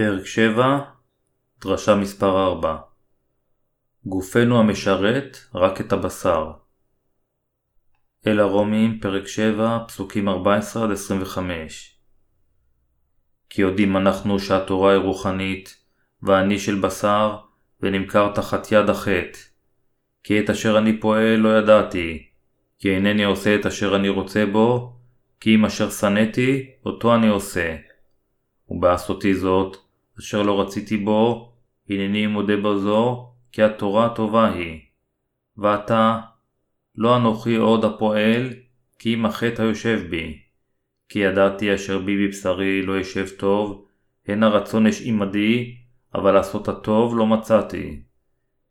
פרק 7, דרשה מספר 4 גופנו המשרת רק את הבשר. אל הרומים, פרק 7, פסוקים 14-25 כי יודעים אנחנו שהתורה היא רוחנית, ואני של בשר, ונמכר תחת יד החטא. כי את אשר אני פועל לא ידעתי, כי אינני עושה את אשר אני רוצה בו, כי אם אשר שנאתי, אותו אני עושה. ובעשותי זאת, אשר לא רציתי בו, הנני מודה בזו, כי התורה טובה היא. ועתה, לא אנוכי עוד הפועל, כי אם החטא היושב בי. כי ידעתי אשר בי בבשרי לא ישב טוב, הן הרצון יש עמדי, אבל לעשות הטוב לא מצאתי.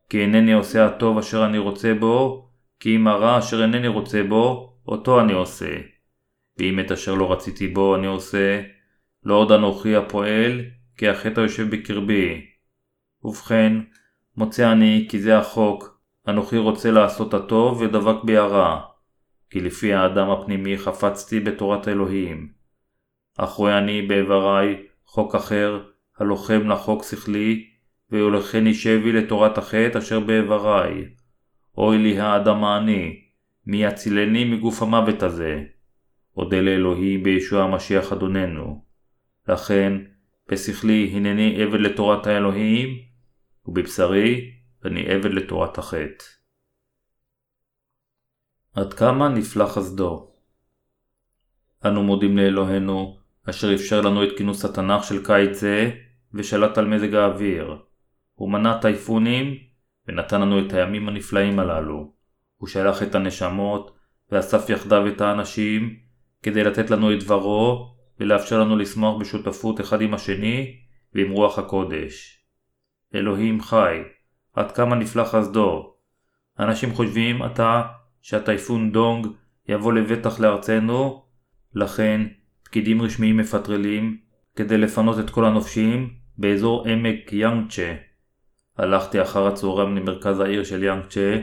כי אינני עושה הטוב אשר אני רוצה בו, כי אם הרע אשר אינני רוצה בו, אותו אני עושה. ואם את אשר לא רציתי בו אני עושה, לא עוד אנוכי הפועל, כי החטא יושב בקרבי. ובכן, מוצא אני כי זה החוק, אנוכי רוצה לעשות הטוב ודבק בי הרע, כי לפי האדם הפנימי חפצתי בתורת אלוהים. אך רואה אני באיברי חוק אחר, הלוחם לחוק שכלי, ויולכני שבי לתורת החטא אשר באיברי. אוי לי האדם העני, מי יצילני מגוף המוות הזה. אודה לאלוהים בישוע המשיח אדוננו. לכן, בשכלי הנני עבד לתורת האלוהים, ובבשרי אני עבד לתורת החטא. עד כמה נפלא חסדו. אנו מודים לאלוהינו, אשר אפשר לנו את כינוס התנ"ך של קיץ זה, ושלט על מזג האוויר. הוא מנע טייפונים, ונתן לנו את הימים הנפלאים הללו. הוא שלח את הנשמות, ואסף יחדיו את האנשים, כדי לתת לנו את דברו, ולאפשר לנו לשמוח בשותפות אחד עם השני ועם רוח הקודש. אלוהים חי, עד כמה נפלא חסדו. אנשים חושבים עתה שהטייפון דונג יבוא לבטח לארצנו, לכן פקידים רשמיים מפטרלים כדי לפנות את כל הנופשים באזור עמק יאנגצ'ה. הלכתי אחר הצהריים למרכז העיר של יאנגצ'ה,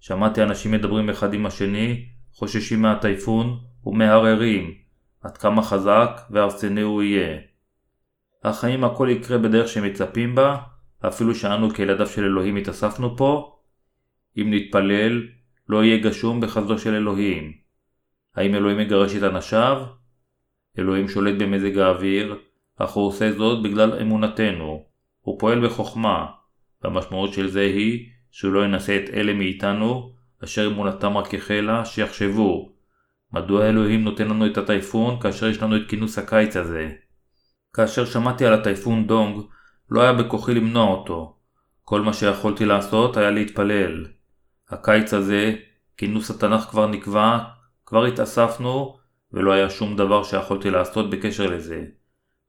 שמעתי אנשים מדברים אחד עם השני, חוששים מהטייפון ומהרהרים, עד כמה חזק והרסני הוא יהיה. אך האם הכל יקרה בדרך שמצפים בה, אפילו שאנו כילדיו של אלוהים התאספנו פה? אם נתפלל, לא יהיה גשום בחסדו של אלוהים. האם אלוהים מגרש את אנשיו? אלוהים שולט במזג האוויר, אך הוא עושה זאת בגלל אמונתנו. הוא פועל בחוכמה, והמשמעות של זה היא שהוא לא ינסה את אלה מאיתנו, אשר אמונתם רק החלה, שיחשבו, מדוע אלוהים נותן לנו את הטייפון כאשר יש לנו את כינוס הקיץ הזה? כאשר שמעתי על הטייפון דונג, לא היה בכוחי למנוע אותו. כל מה שיכולתי לעשות היה להתפלל. הקיץ הזה, כינוס התנ"ך כבר נקבע, כבר התאספנו, ולא היה שום דבר שיכולתי לעשות בקשר לזה.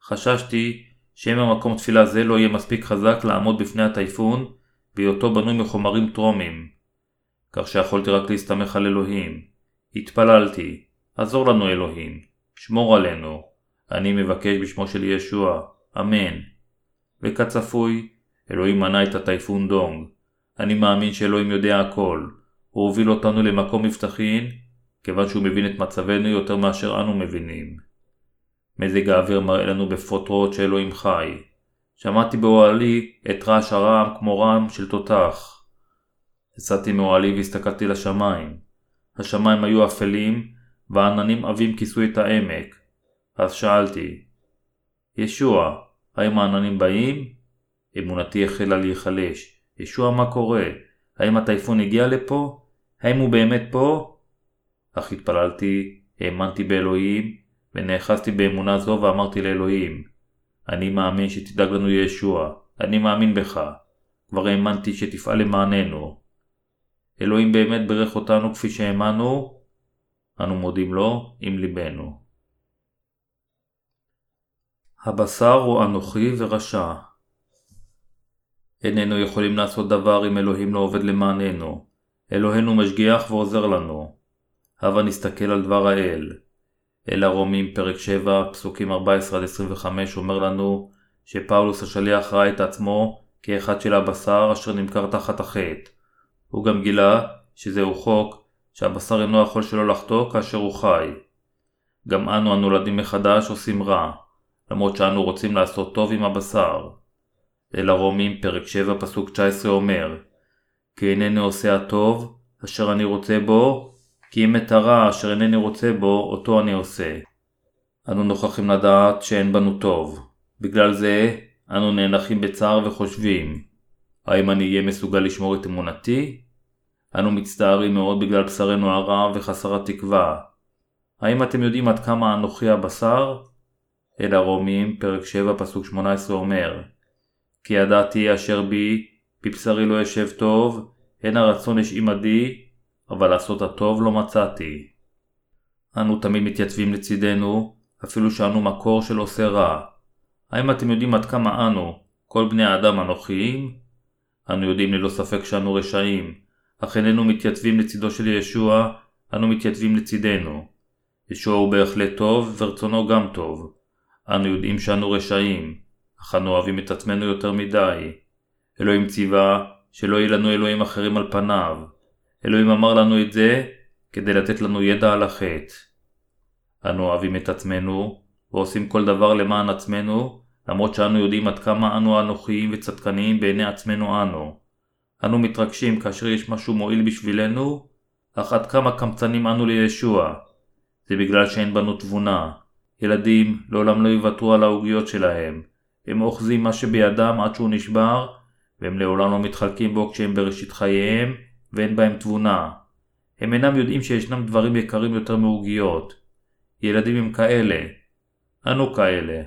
חששתי שאם המקום תפילה זה לא יהיה מספיק חזק לעמוד בפני הטייפון, בהיותו בנוי מחומרים טרומיים. כך שיכולתי רק להסתמך על אלוהים. התפללתי, עזור לנו אלוהים, שמור עלינו, אני מבקש בשמו של ישוע, אמן. וכצפוי, אלוהים מנע את הטייפון דונג. אני מאמין שאלוהים יודע הכל. הוא הוביל אותנו למקום מבטחין, כיוון שהוא מבין את מצבנו יותר מאשר אנו מבינים. מזג האוויר מראה לנו בפרוטרוט שאלוהים חי. שמעתי באוהלי את רעש הרעם כמו רעם של תותח. יצאתי מאוהלי והסתכלתי לשמיים. השמיים היו אפלים, והעננים עבים כיסו את העמק. אז שאלתי, ישוע, האם העננים באים? אמונתי החלה להיחלש. ישוע, מה קורה? האם הטייפון הגיע לפה? האם הוא באמת פה? אך התפללתי, האמנתי באלוהים, ונאחזתי באמונה זו ואמרתי לאלוהים, אני מאמין שתדאג לנו ישוע, אני מאמין בך. כבר האמנתי שתפעל למעננו. אלוהים באמת ברך אותנו כפי שהאמנו, אנו מודים לו עם ליבנו. הבשר הוא אנוכי ורשע. איננו יכולים לעשות דבר אם אלוהים לא עובד למעננו. אלוהינו משגיח ועוזר לנו. הבה נסתכל על דבר האל. אל הרומים פרק 7 פסוקים 14-25 אומר לנו שפאולוס השליח ראה את עצמו כאחד של הבשר אשר נמכר תחת החטא. הוא גם גילה שזהו חוק שהבשר אינו יכול שלא לחטוא כאשר הוא חי. גם אנו הנולדים מחדש עושים רע. למרות שאנו רוצים לעשות טוב עם הבשר. אל הרומים פרק 7 פסוק 19 אומר כי אינני עושה הטוב אשר אני רוצה בו, כי אם את הרע אשר אינני רוצה בו, אותו אני עושה. אנו נוכחים לדעת שאין בנו טוב. בגלל זה, אנו נאנחים בצער וחושבים, האם אני אהיה מסוגל לשמור את אמונתי? אנו מצטערים מאוד בגלל בשרנו הרע וחסר התקווה. האם אתם יודעים עד כמה אנוכי הבשר? אל הרומים, פרק 7, פסוק 18 אומר, כי ידעתי אשר בי, בבשרי לא אשב טוב, הן הרצון יש עמדי, אבל לעשות הטוב לא מצאתי. אנו תמיד מתייצבים לצידנו, אפילו שאנו מקור של עושה רע. האם אתם יודעים עד כמה אנו, כל בני האדם אנוכיים? אנו יודעים ללא ספק שאנו רשעים, אך איננו מתייצבים לצידו של ישוע, אנו מתייצבים לצידנו. ישוע הוא בהחלט טוב, ורצונו גם טוב. אנו יודעים שאנו רשעים, אך אנו אוהבים את עצמנו יותר מדי. אלוהים ציווה שלא יהיו לנו אלוהים אחרים על פניו. אלוהים אמר לנו את זה כדי לתת לנו ידע על החטא. אנו אוהבים את עצמנו ועושים כל דבר למען עצמנו, למרות שאנו יודעים עד כמה אנו אנוכיים וצדקניים בעיני עצמנו אנו. אנו מתרגשים כאשר יש משהו מועיל בשבילנו, אך עד כמה קמצנים אנו לישוע. זה בגלל שאין בנו תבונה. ילדים לעולם לא יוותרו על העוגיות שלהם. הם אוחזים מה שבידם עד שהוא נשבר, והם לעולם לא מתחלקים בו כשהם בראשית חייהם, ואין בהם תבונה. הם אינם יודעים שישנם דברים יקרים יותר מעוגיות. ילדים הם כאלה. אנו כאלה.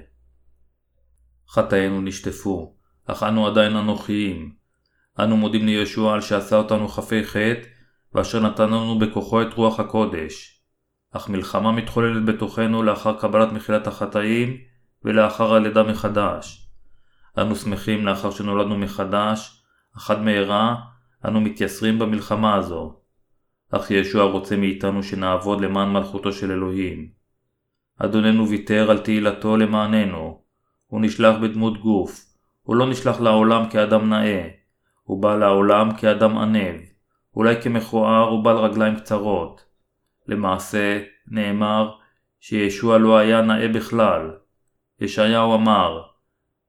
חטאינו נשטפו, אך אנו עדיין אנוכיים. אנו מודים לישוע על שעשה אותנו חפי חטא, ואשר נתן לנו בכוחו את רוח הקודש. אך מלחמה מתחוללת בתוכנו לאחר קבלת מחילת החטאים, ולאחר הלידה מחדש. אנו שמחים לאחר שנולדנו מחדש, אך עד מהרה אנו מתייסרים במלחמה הזו. אך ישוע רוצה מאיתנו שנעבוד למען מלכותו של אלוהים. אדוננו ויתר על תהילתו למעננו. הוא נשלח בדמות גוף. הוא לא נשלח לעולם כאדם נאה. הוא בא לעולם כאדם ענב. אולי כמכוער ובעל רגליים קצרות. למעשה, נאמר שישוע לא היה נאה בכלל. ישעיהו אמר,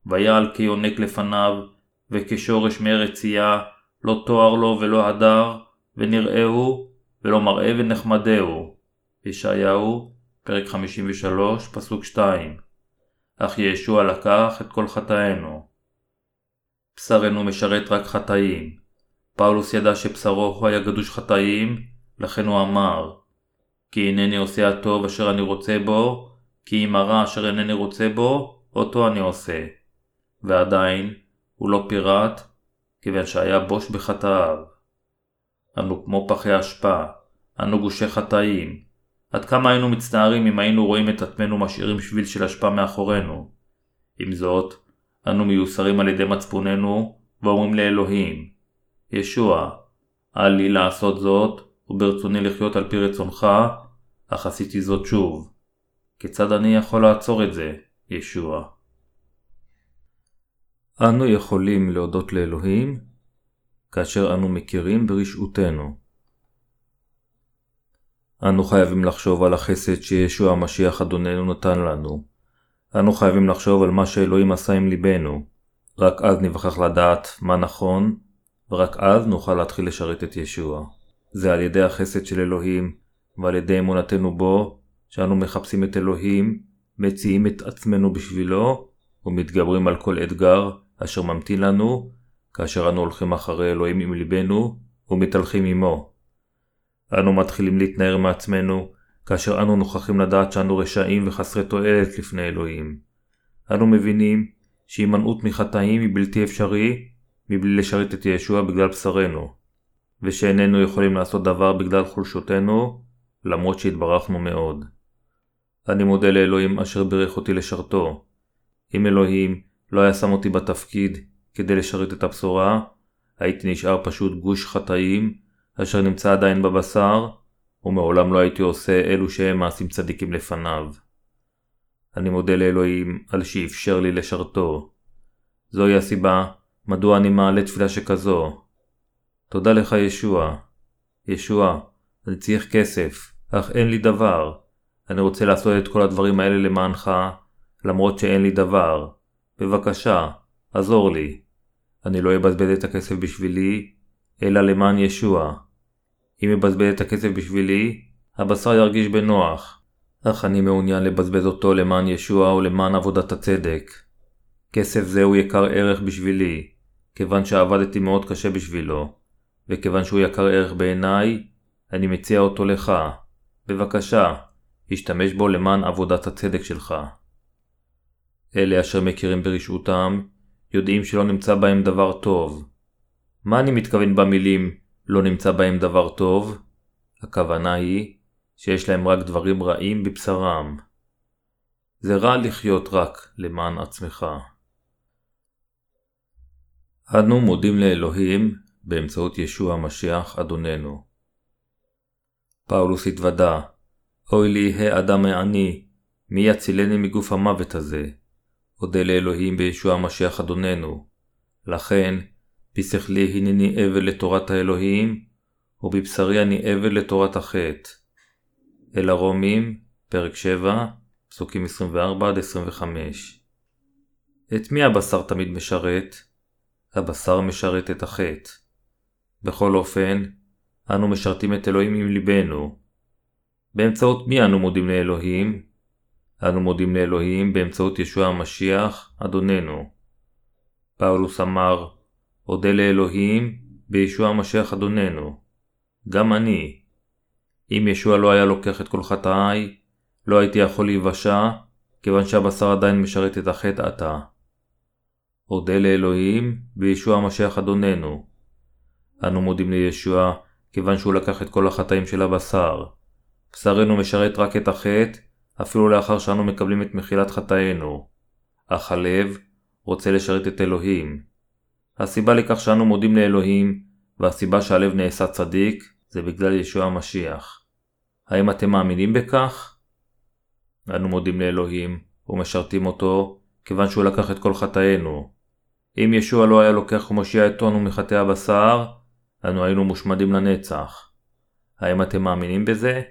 ויעל כיונק לפניו, וכשורש מארץ צייה, לא תואר לו ולא הדר, ונראהו, ולא מראה ונחמדהו. ישעיהו, פרק 53, פסוק 2 אך ישוע לקח את כל חטאינו. בשרנו משרת רק חטאים. פאולוס ידע שבשרו היה גדוש חטאים, לכן הוא אמר, כי הנני עושה הטוב אשר אני רוצה בו, כי אם הרע אשר אינני רוצה בו, אותו אני עושה. ועדיין, הוא לא פירט, כיוון שהיה בוש בחטאיו. אנו כמו פחי אשפה, אנו גושי חטאים. עד כמה היינו מצטערים אם היינו רואים את עצמנו משאירים שביל של אשפה מאחורינו. עם זאת, אנו מיוסרים על ידי מצפוננו, ואומרים לאלוהים, ישוע, אל לי לעשות זאת, וברצוני לחיות על פי רצונך, אך עשיתי זאת שוב. כיצד אני יכול לעצור את זה, ישוע? אנו יכולים להודות לאלוהים כאשר אנו מכירים ברשעותנו. אנו חייבים לחשוב על החסד שישוע המשיח אדוננו נתן לנו. אנו חייבים לחשוב על מה שאלוהים עשה עם ליבנו. רק אז נבחר לדעת מה נכון, ורק אז נוכל להתחיל לשרת את ישוע. זה על ידי החסד של אלוהים, ועל ידי אמונתנו בו, שאנו מחפשים את אלוהים, מציעים את עצמנו בשבילו, ומתגברים על כל אתגר אשר ממתין לנו, כאשר אנו הולכים אחרי אלוהים עם ליבנו, ומתהלכים עמו. אנו מתחילים להתנער מעצמנו, כאשר אנו נוכחים לדעת שאנו רשעים וחסרי תועלת לפני אלוהים. אנו מבינים שהימנעות מחטאים היא בלתי אפשרי, מבלי לשרת את ישוע בגלל בשרנו. ושאיננו יכולים לעשות דבר בגלל חולשותנו, למרות שהתברכנו מאוד. אני מודה לאלוהים אשר בירך אותי לשרתו. אם אלוהים לא היה שם אותי בתפקיד כדי לשרת את הבשורה, הייתי נשאר פשוט גוש חטאים, אשר נמצא עדיין בבשר, ומעולם לא הייתי עושה אלו שהם מעשים צדיקים לפניו. אני מודה לאלוהים על שאפשר לי לשרתו. זוהי הסיבה מדוע אני מעלה תפילה שכזו. תודה לך ישוע. ישוע, אני צריך כסף, אך אין לי דבר. אני רוצה לעשות את כל הדברים האלה למענך, למרות שאין לי דבר. בבקשה, עזור לי. אני לא אבזבז את הכסף בשבילי, אלא למען ישוע. אם אבזבז את הכסף בשבילי, הבשר ירגיש בנוח, אך אני מעוניין לבזבז אותו למען ישוע ולמען עבודת הצדק. כסף זה הוא יקר ערך בשבילי, כיוון שעבדתי מאוד קשה בשבילו, וכיוון שהוא יקר ערך בעיניי, אני מציע אותו לך. בבקשה, השתמש בו למען עבודת הצדק שלך. אלה אשר מכירים ברשעותם, יודעים שלא נמצא בהם דבר טוב. מה אני מתכוון במילים לא נמצא בהם דבר טוב? הכוונה היא שיש להם רק דברים רעים בבשרם. זה רע לחיות רק למען עצמך. אנו מודים לאלוהים באמצעות ישוע המשיח אדוננו. פאולוס התוודה, אוי לי האדם העני, מי יצילני מגוף המוות הזה? אודה לאלוהים בישוע המשיח אדוננו. לכן, בשכלי הנני אבל לתורת האלוהים, ובבשרי אני אבל לתורת החטא. אל הרומים, פרק 7, פסוקים 24-25. את מי הבשר תמיד משרת? הבשר משרת את החטא. בכל אופן, אנו משרתים את אלוהים עם ליבנו. באמצעות מי אנו מודים לאלוהים? אנו מודים לאלוהים באמצעות ישוע המשיח, אדוננו. פאולוס אמר, אודה לאלוהים בישוע המשיח אדוננו. גם אני. אם ישוע לא היה לוקח את כל חטאיי, לא הייתי יכול להיוושע, כיוון שהבשר עדיין משרת את החטא עתה. אודה לאלוהים בישוע המשיח אדוננו. אנו מודים לישוע, כיוון שהוא לקח את כל החטאים של הבשר. בשרנו משרת רק את החטא, אפילו לאחר שאנו מקבלים את מחילת חטאינו. אך הלב רוצה לשרת את אלוהים. הסיבה לכך שאנו מודים לאלוהים, והסיבה שהלב נעשה צדיק, זה בגלל ישוע המשיח. האם אתם מאמינים בכך? אנו מודים לאלוהים ומשרתים אותו, כיוון שהוא לקח את כל חטאינו. אם ישוע לא היה לוקח ומושיע אותנו מחטאי הבשר, אנו היינו מושמדים לנצח. האם אתם מאמינים בזה?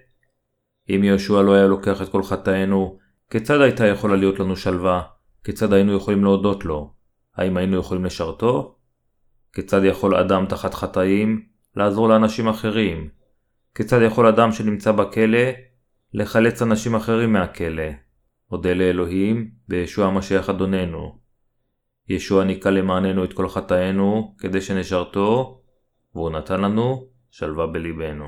אם יהושע לא היה לוקח את כל חטאינו, כיצד הייתה יכולה להיות לנו שלווה? כיצד היינו יכולים להודות לו? האם היינו יכולים לשרתו? כיצד יכול אדם תחת חטאים לעזור לאנשים אחרים? כיצד יכול אדם שנמצא בכלא לחלץ אנשים אחרים מהכלא? אודה לאלוהים בישוע המשיח אדוננו. ישוע ניקה למעננו את כל חטאינו כדי שנשרתו, והוא נתן לנו שלווה בליבנו.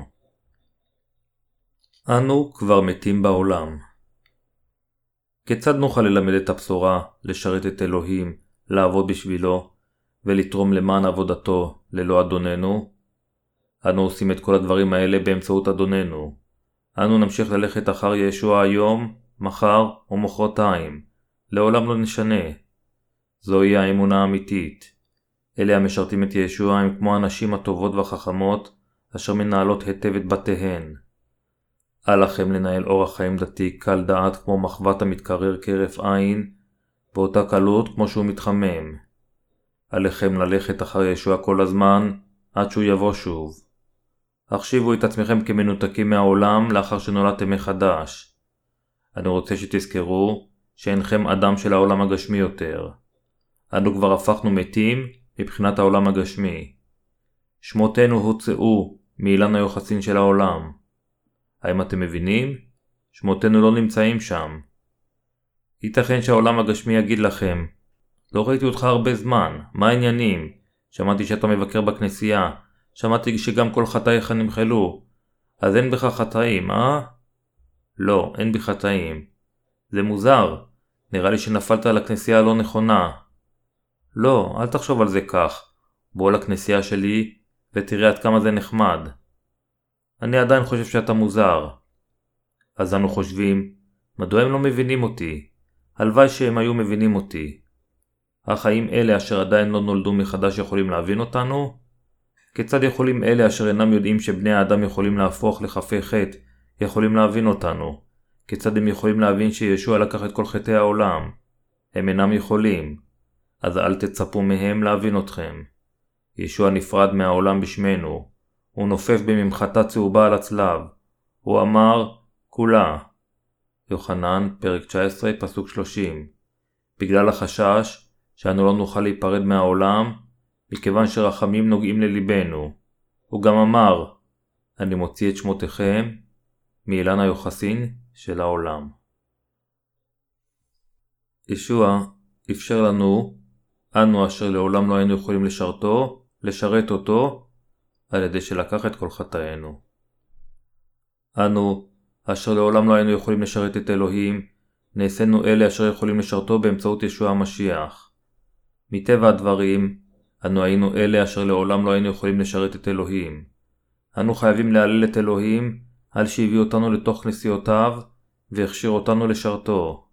אנו כבר מתים בעולם. כיצד נוכל ללמד את הבשורה, לשרת את אלוהים, לעבוד בשבילו, ולתרום למען עבודתו ללא אדוננו? אנו עושים את כל הדברים האלה באמצעות אדוננו. אנו נמשיך ללכת אחר ישוע היום, מחר ומחרתיים. לעולם לא נשנה. זוהי האמונה האמיתית. אלה המשרתים את ישוע הם כמו הנשים הטובות והחכמות, אשר מנהלות היטב את בתיהן. אל לכם לנהל אורח חיים דתי קל דעת כמו מחבת המתקרר כהרף עין, באותה קלות כמו שהוא מתחמם. עליכם ללכת אחר ישוע כל הזמן, עד שהוא יבוא שוב. החשיבו את עצמכם כמנותקים מהעולם לאחר שנולדתם מחדש. אני רוצה שתזכרו שאינכם אדם של העולם הגשמי יותר. אנו כבר הפכנו מתים מבחינת העולם הגשמי. שמותינו הוצאו מאילן היוחסין של העולם. האם אתם מבינים? שמותינו לא נמצאים שם. ייתכן שהעולם הגשמי יגיד לכם, לא ראיתי אותך הרבה זמן, מה העניינים? שמעתי שאתה מבקר בכנסייה, שמעתי שגם כל חטאיך נמחלו. אז אין בך חטאים, אה? לא, אין בי חטאים. זה מוזר. נראה לי שנפלת על הכנסייה הלא נכונה. לא, אל תחשוב על זה כך. בוא לכנסייה שלי ותראה עד כמה זה נחמד. אני עדיין חושב שאתה מוזר. אז אנו חושבים, מדוע הם לא מבינים אותי? הלוואי שהם היו מבינים אותי. אך האם אלה אשר עדיין לא נולדו מחדש יכולים להבין אותנו? כיצד יכולים אלה אשר אינם יודעים שבני האדם יכולים להפוך לכפי חטא, יכולים להבין אותנו? כיצד הם יכולים להבין שישוע לקח את כל חטאי העולם? הם אינם יכולים. אז אל תצפו מהם להבין אתכם. ישוע נפרד מהעולם בשמנו. הוא נופף בממחטה צהובה על הצלב. הוא אמר, כולה. יוחנן, פרק 19, פסוק 30. בגלל החשש שאנו לא נוכל להיפרד מהעולם, מכיוון שרחמים נוגעים ללבנו. הוא גם אמר, אני מוציא את שמותיכם מאילן היוחסין של העולם. ישוע אפשר לנו, אנו אשר לעולם לא היינו יכולים לשרתו, לשרת אותו, על ידי שלקח את כל חטאינו. אנו, אשר לעולם לא היינו יכולים לשרת את אלוהים, נעשינו אלה אשר יכולים לשרתו באמצעות ישוע המשיח. מטבע הדברים, אנו היינו אלה אשר לעולם לא היינו יכולים לשרת את אלוהים. אנו חייבים להלל את אלוהים על שהביא אותנו לתוך כנסיותיו והכשיר אותנו לשרתו.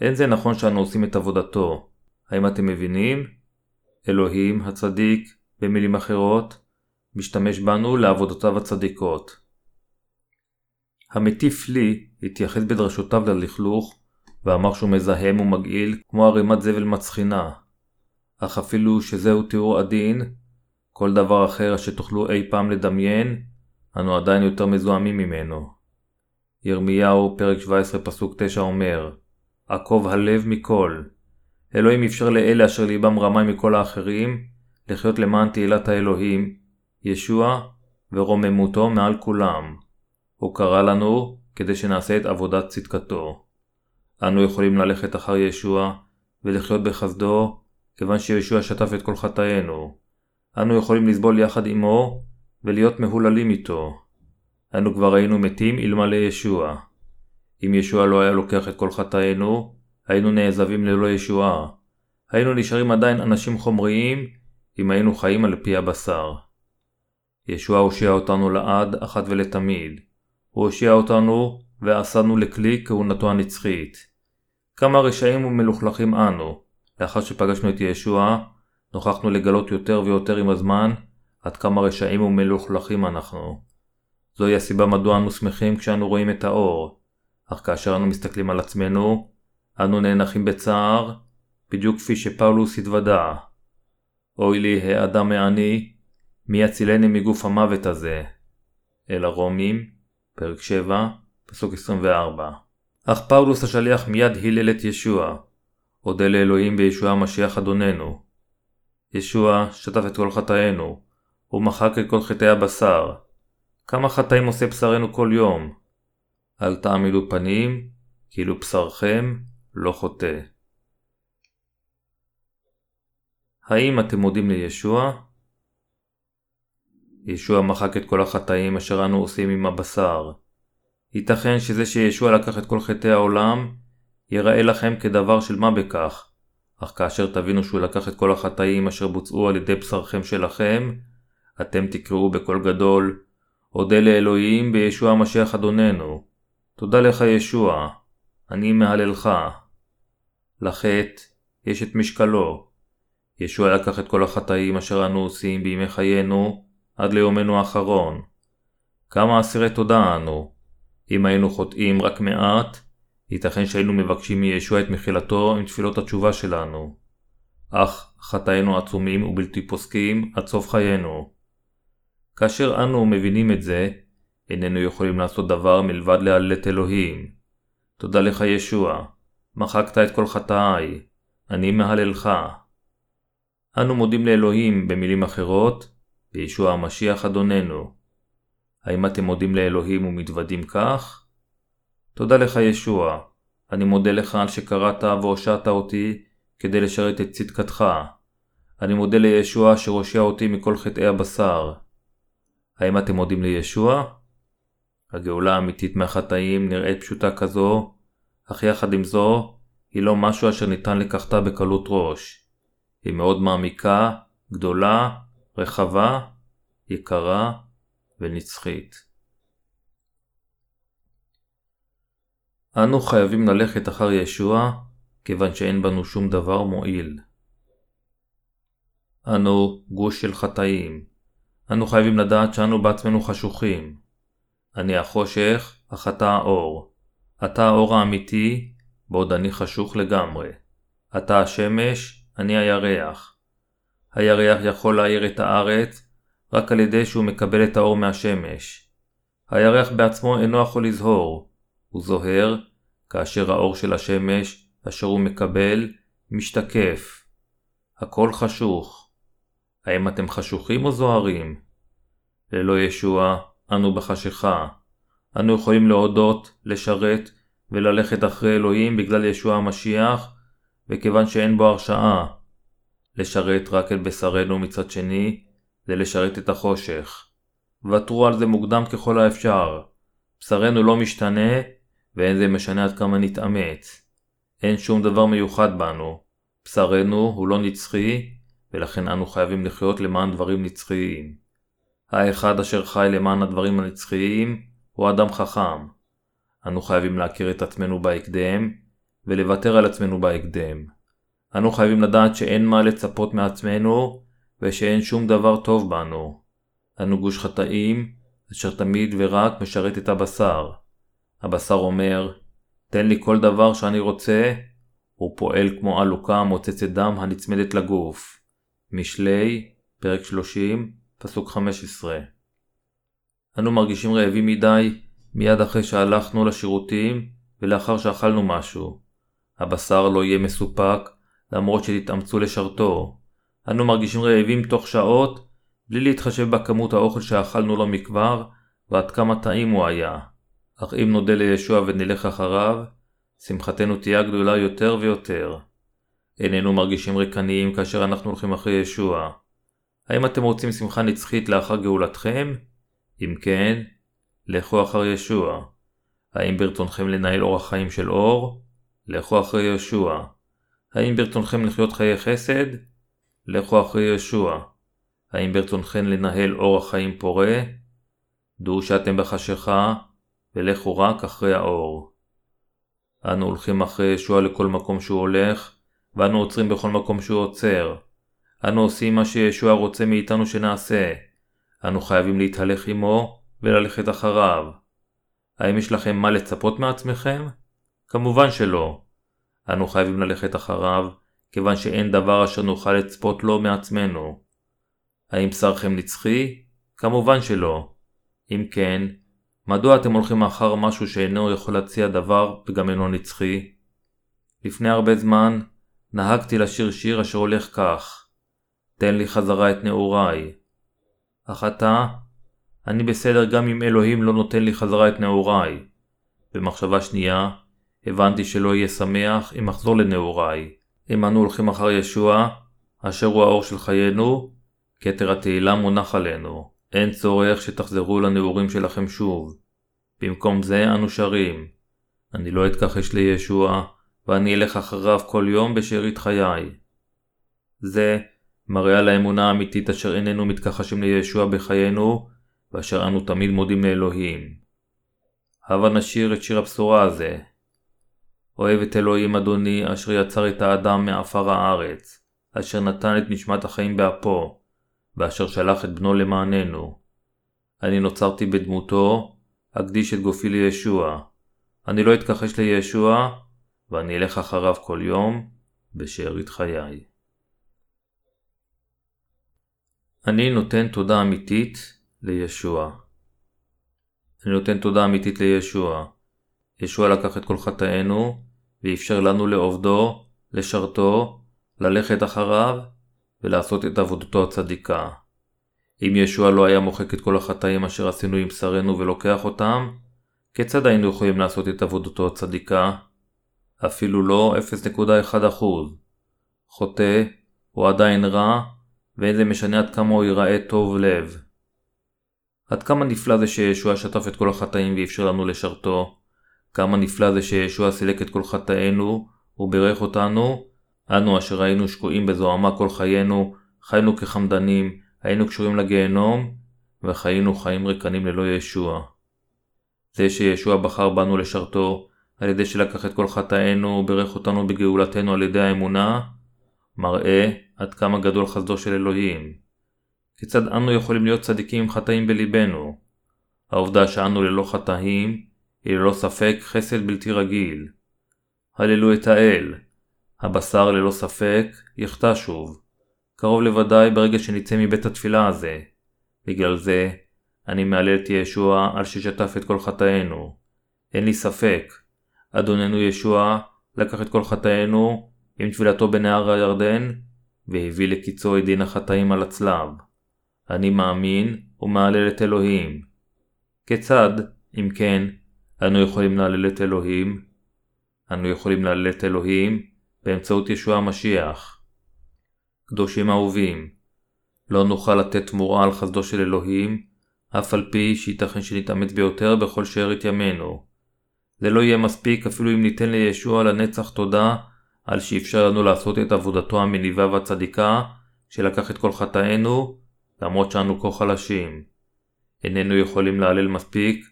אין זה נכון שאנו עושים את עבודתו. האם אתם מבינים? אלוהים, הצדיק, במילים אחרות, משתמש בנו לעבודותיו הצדיקות. המטיף לי התייחס בדרשותיו ללכלוך ואמר שהוא מזהם ומגעיל כמו ערימת זבל מצחינה. אך אפילו שזהו תיאור עדין, כל דבר אחר שתוכלו אי פעם לדמיין, אנו עדיין יותר מזוהמים ממנו. ירמיהו, פרק 17, פסוק 9 אומר, עקוב הלב מכל. אלוהים אפשר לאלה אשר ליבם רמאי מכל האחרים, לחיות למען תהילת האלוהים, ישוע ורוממותו מעל כולם. הוא קרא לנו כדי שנעשה את עבודת צדקתו. אנו יכולים ללכת אחר ישוע ולחיות בחסדו, כיוון שישוע שטף את כל חטאינו. אנו יכולים לסבול יחד עמו ולהיות מהוללים איתו. אנו כבר היינו מתים אלמלא ישוע. אם ישוע לא היה לוקח את כל חטאינו, היינו נעזבים ללא ישועה. היינו נשארים עדיין אנשים חומריים, אם היינו חיים על פי הבשר. ישוע הושיע אותנו לעד, אחת ולתמיד. הוא הושיע אותנו ועשנו לכלי כהונתו הנצחית. כמה רשעים ומלוכלכים אנו. לאחר שפגשנו את ישוע, נוכחנו לגלות יותר ויותר עם הזמן עד כמה רשעים ומלוכלכים אנחנו. זוהי הסיבה מדוע אנו שמחים כשאנו רואים את האור, אך כאשר אנו מסתכלים על עצמנו, אנו נאנחים בצער, בדיוק כפי שפאולוס התוודה. אוי לי האדם מעני, מי יצילני מגוף המוות הזה? אל הרומים, פרק 7, פסוק 24. אך פאולוס השליח מיד הילל את ישוע. אודה לאלוהים בישוע המשיח אדוננו. ישוע שטף את כל חטאינו, הוא מחק את כל חטאי הבשר. כמה חטאים עושה בשרנו כל יום? אל תעמידו פנים, כאילו בשרכם לא חוטא. האם אתם מודים לישוע? ישוע מחק את כל החטאים אשר אנו עושים עם הבשר. ייתכן שזה שישוע לקח את כל חטאי העולם, ייראה לכם כדבר של מה בכך, אך כאשר תבינו שהוא לקח את כל החטאים אשר בוצעו על ידי בשרכם שלכם, אתם תקראו בקול גדול, אודה לאלוהים בישוע המשיח אדוננו. תודה לך ישוע, אני מהללך. לחטא יש את משקלו. ישוע לקח את כל החטאים אשר אנו עושים בימי חיינו, עד ליומנו האחרון. כמה אסירי תודה אנו. אם היינו חוטאים רק מעט, ייתכן שהיינו מבקשים מישוע את מחילתו עם תפילות התשובה שלנו. אך חטאינו עצומים ובלתי פוסקים עד סוף חיינו. כאשר אנו מבינים את זה, איננו יכולים לעשות דבר מלבד להלל את אלוהים. תודה לך ישוע, מחקת את כל חטאיי, אני מהללך. אנו מודים לאלוהים במילים אחרות, בישוע המשיח אדוננו. האם אתם מודים לאלוהים ומתוודים כך? תודה לך ישוע, אני מודה לך על שקראת והושעת אותי כדי לשרת את צדקתך. אני מודה לישוע שהושיע אותי מכל חטאי הבשר. האם אתם מודים לישוע? הגאולה האמיתית מהחטאים נראית פשוטה כזו, אך יחד עם זו, היא לא משהו אשר ניתן לקחתה בקלות ראש. היא מאוד מעמיקה, גדולה, רחבה, יקרה ונצחית. אנו חייבים ללכת אחר ישוע, כיוון שאין בנו שום דבר מועיל. אנו גוש של חטאים. אנו חייבים לדעת שאנו בעצמנו חשוכים. אני החושך, אך אתה האור. אתה האור האמיתי, בעוד אני חשוך לגמרי. אתה השמש, אני הירח. הירח יכול להאיר את הארץ רק על ידי שהוא מקבל את האור מהשמש. הירח בעצמו אינו יכול לזהור, הוא זוהר כאשר האור של השמש, אשר הוא מקבל, משתקף. הכל חשוך. האם אתם חשוכים או זוהרים? ללא ישוע, אנו בחשיכה. אנו יכולים להודות, לשרת וללכת אחרי אלוהים בגלל ישוע המשיח, וכיוון שאין בו הרשעה. לשרת רק את בשרנו מצד שני, זה לשרת את החושך. ותרו על זה מוקדם ככל האפשר. בשרנו לא משתנה, ואין זה משנה עד כמה נתאמץ. אין שום דבר מיוחד בנו. בשרנו הוא לא נצחי, ולכן אנו חייבים לחיות למען דברים נצחיים. האחד אשר חי למען הדברים הנצחיים, הוא אדם חכם. אנו חייבים להכיר את עצמנו בהקדם, ולוותר על עצמנו בהקדם. אנו חייבים לדעת שאין מה לצפות מעצמנו, ושאין שום דבר טוב בנו. אנו גוש חטאים, אשר תמיד ורק משרת את הבשר. הבשר אומר, תן לי כל דבר שאני רוצה, הוא פועל כמו עלוקה מוצצת דם הנצמדת לגוף. משלי, פרק 30, פסוק 15. אנו מרגישים רעבים מדי מיד אחרי שהלכנו לשירותים ולאחר שאכלנו משהו. הבשר לא יהיה מסופק למרות שתתאמצו לשרתו. אנו מרגישים רעבים תוך שעות בלי להתחשב בכמות האוכל שאכלנו לא מכבר ועד כמה טעים הוא היה. אך אם נודה לישוע ונלך אחריו, שמחתנו תהיה גדולה יותר ויותר. איננו מרגישים ריקניים כאשר אנחנו הולכים אחרי ישוע. האם אתם רוצים שמחה נצחית לאחר גאולתכם? אם כן, לכו אחר ישוע. האם ברצונכם לנהל אורח חיים של אור? לכו אחרי ישוע. האם ברצונכם לחיות חיי חסד? לכו אחרי ישוע. האם ברצונכם לנהל אורח חיים פורה? דעו שאתם בחשיכה, ולכו רק אחרי האור. אנו הולכים אחרי ישוע לכל מקום שהוא הולך, ואנו עוצרים בכל מקום שהוא עוצר. אנו עושים מה שישוע רוצה מאיתנו שנעשה. אנו חייבים להתהלך עמו וללכת אחריו. האם יש לכם מה לצפות מעצמכם? כמובן שלא. אנו חייבים ללכת אחריו, כיוון שאין דבר אשר נוכל לצפות לו מעצמנו. האם בשרכם נצחי? כמובן שלא. אם כן, מדוע אתם הולכים אחר משהו שאינו יכול להציע דבר וגם אינו נצחי? לפני הרבה זמן נהגתי לשיר שיר אשר הולך כך תן לי חזרה את נעוריי. אך עתה, אני בסדר גם אם אלוהים לא נותן לי חזרה את נעוריי. במחשבה שנייה, הבנתי שלא אהיה שמח אם אחזור לנעוריי. אם אנו הולכים אחר ישוע, אשר הוא האור של חיינו, כתר התהילה מונח עלינו. אין צורך שתחזרו לנעורים שלכם שוב. במקום זה אנו שרים. אני לא אתכחש לישוע, ואני אלך אחריו כל יום בשארית חיי. זה מראה על האמונה האמיתית אשר איננו מתכחשים לישוע בחיינו, ואשר אנו תמיד מודים לאלוהים. הבה נשיר את שיר הבשורה הזה. אוהב את אלוהים אדוני, אשר יצר את האדם מעפר הארץ, אשר נתן את נשמת החיים באפו, ואשר שלח את בנו למעננו. אני נוצרתי בדמותו, אקדיש את גופי לישוע. אני לא אתכחש לישוע, ואני אלך אחריו כל יום, בשארית חיי. אני נותן תודה אמיתית לישוע. אני נותן תודה אמיתית לישוע. ישוע לקח את כל חטאינו, ואפשר לנו לעובדו, לשרתו, ללכת אחריו, ולעשות את עבודתו הצדיקה. אם ישוע לא היה מוחק את כל החטאים אשר עשינו עם בשרנו ולוקח אותם, כיצד היינו יכולים לעשות את עבודתו הצדיקה? אפילו לא 0.1%. חוטא הוא עדיין רע, ואין זה משנה עד כמה הוא ייראה טוב לב. עד כמה נפלא זה שישוע שטף את כל החטאים ואפשר לנו לשרתו. כמה נפלא זה שישוע סילק את כל חטאינו, וברך אותנו. אנו אשר היינו שקועים בזוהמה כל חיינו, חיינו כחמדנים, היינו קשורים לגיהנום, וחיינו חיים ריקנים ללא ישוע. זה שישוע בחר בנו לשרתו, על ידי שלקח את כל חטאינו וברך אותנו בגאולתנו על ידי האמונה, מראה עד כמה גדול חסדו של אלוהים. כיצד אנו יכולים להיות צדיקים עם חטאים בליבנו? העובדה שאנו ללא חטאים היא ללא ספק חסד בלתי רגיל. הללו את האל. הבשר ללא ספק יחטא שוב. קרוב לוודאי ברגע שנצא מבית התפילה הזה. בגלל זה, אני מהלל את ישוע על ששטף את כל חטאינו. אין לי ספק. אדוננו ישוע לקח את כל חטאינו עם טבילתו בנהר הירדן, והביא לקיצו את דין החטאים על הצלב. אני מאמין ומהלל את אלוהים. כיצד, אם כן, אנו יכולים להלל את אלוהים? אנו יכולים להלל את אלוהים באמצעות ישוע המשיח. קדושים אהובים, לא נוכל לתת תמורה על חסדו של אלוהים, אף על פי שייתכן שנתאמץ ביותר בכל שארית ימינו. זה לא יהיה מספיק אפילו אם ניתן לישוע לנצח תודה על שאפשר לנו לעשות את עבודתו המניבה והצדיקה, שלקח את כל חטאינו, למרות שאנו כה חלשים. איננו יכולים להלל מספיק,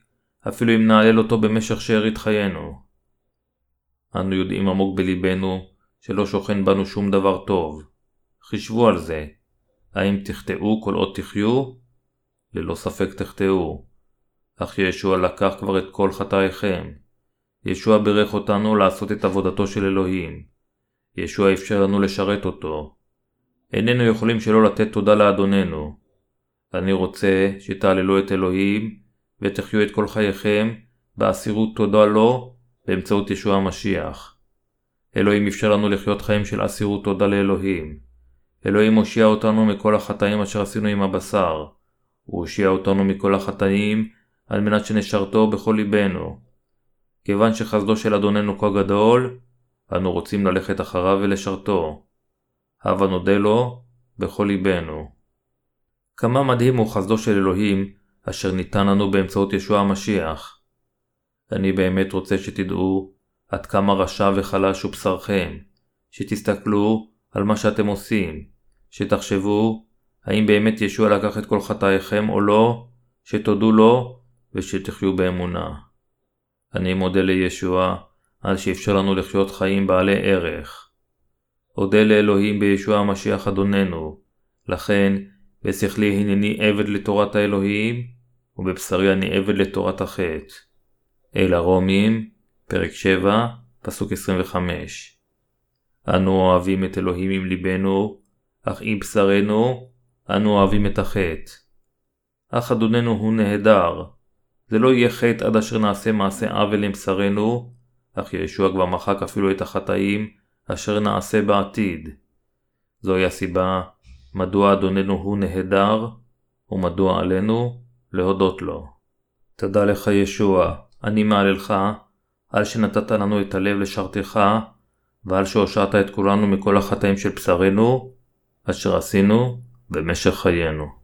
אפילו אם נהלל אותו במשך שארית חיינו. אנו יודעים עמוק בלבנו שלא שוכן בנו שום דבר טוב. חישבו על זה. האם תחטאו כל עוד תחיו? ללא ספק תחטאו. אך ישוע לקח כבר את כל חטאיכם. ישוע בירך אותנו לעשות את עבודתו של אלוהים. ישוע אפשר לנו לשרת אותו. איננו יכולים שלא לתת תודה לאדוננו. אני רוצה שתעללו את אלוהים ותחיו את כל חייכם באסירות תודה לו באמצעות ישוע המשיח. אלוהים אפשר לנו לחיות חיים של אסירות תודה לאלוהים. אלוהים הושיע אותנו מכל החטאים אשר עשינו עם הבשר. הוא הושיע אותנו מכל החטאים על מנת שנשרתו בכל ליבנו. כיוון שחסדו של אדוננו כה גדול, אנו רוצים ללכת אחריו ולשרתו. הבה נודה לו בכל ליבנו. כמה מדהים הוא חסדו של אלוהים, אשר ניתן לנו באמצעות ישוע המשיח. אני באמת רוצה שתדעו עד כמה רשע וחלש הוא בשרכם, שתסתכלו על מה שאתם עושים, שתחשבו האם באמת ישוע לקח את כל חטאיכם או לא, שתודו לו ושתחיו באמונה. אני מודה לישוע על שאפשר לנו לחיות חיים בעלי ערך. אודה לאלוהים בישוע המשיח אדוננו, לכן בשכלי הנני עבד לתורת האלוהים, ובבשרי אני עבד לתורת החטא. אל הרומים, פרק 7, פסוק 25 אנו אוהבים את אלוהים עם ליבנו, אך עם בשרנו, אנו אוהבים את החטא. אך אדוננו הוא נהדר. זה לא יהיה חטא עד אשר נעשה מעשה עוול עם בשרנו, אך ישוע כבר מחק אפילו את החטאים אשר נעשה בעתיד. זוהי הסיבה מדוע אדוננו הוא נהדר, ומדוע עלינו להודות לו. תודה לך ישוע, אני מעללך, על שנתת לנו את הלב לשרתך, ועל שהושעת את כולנו מכל החטאים של בשרנו, אשר עשינו במשך חיינו.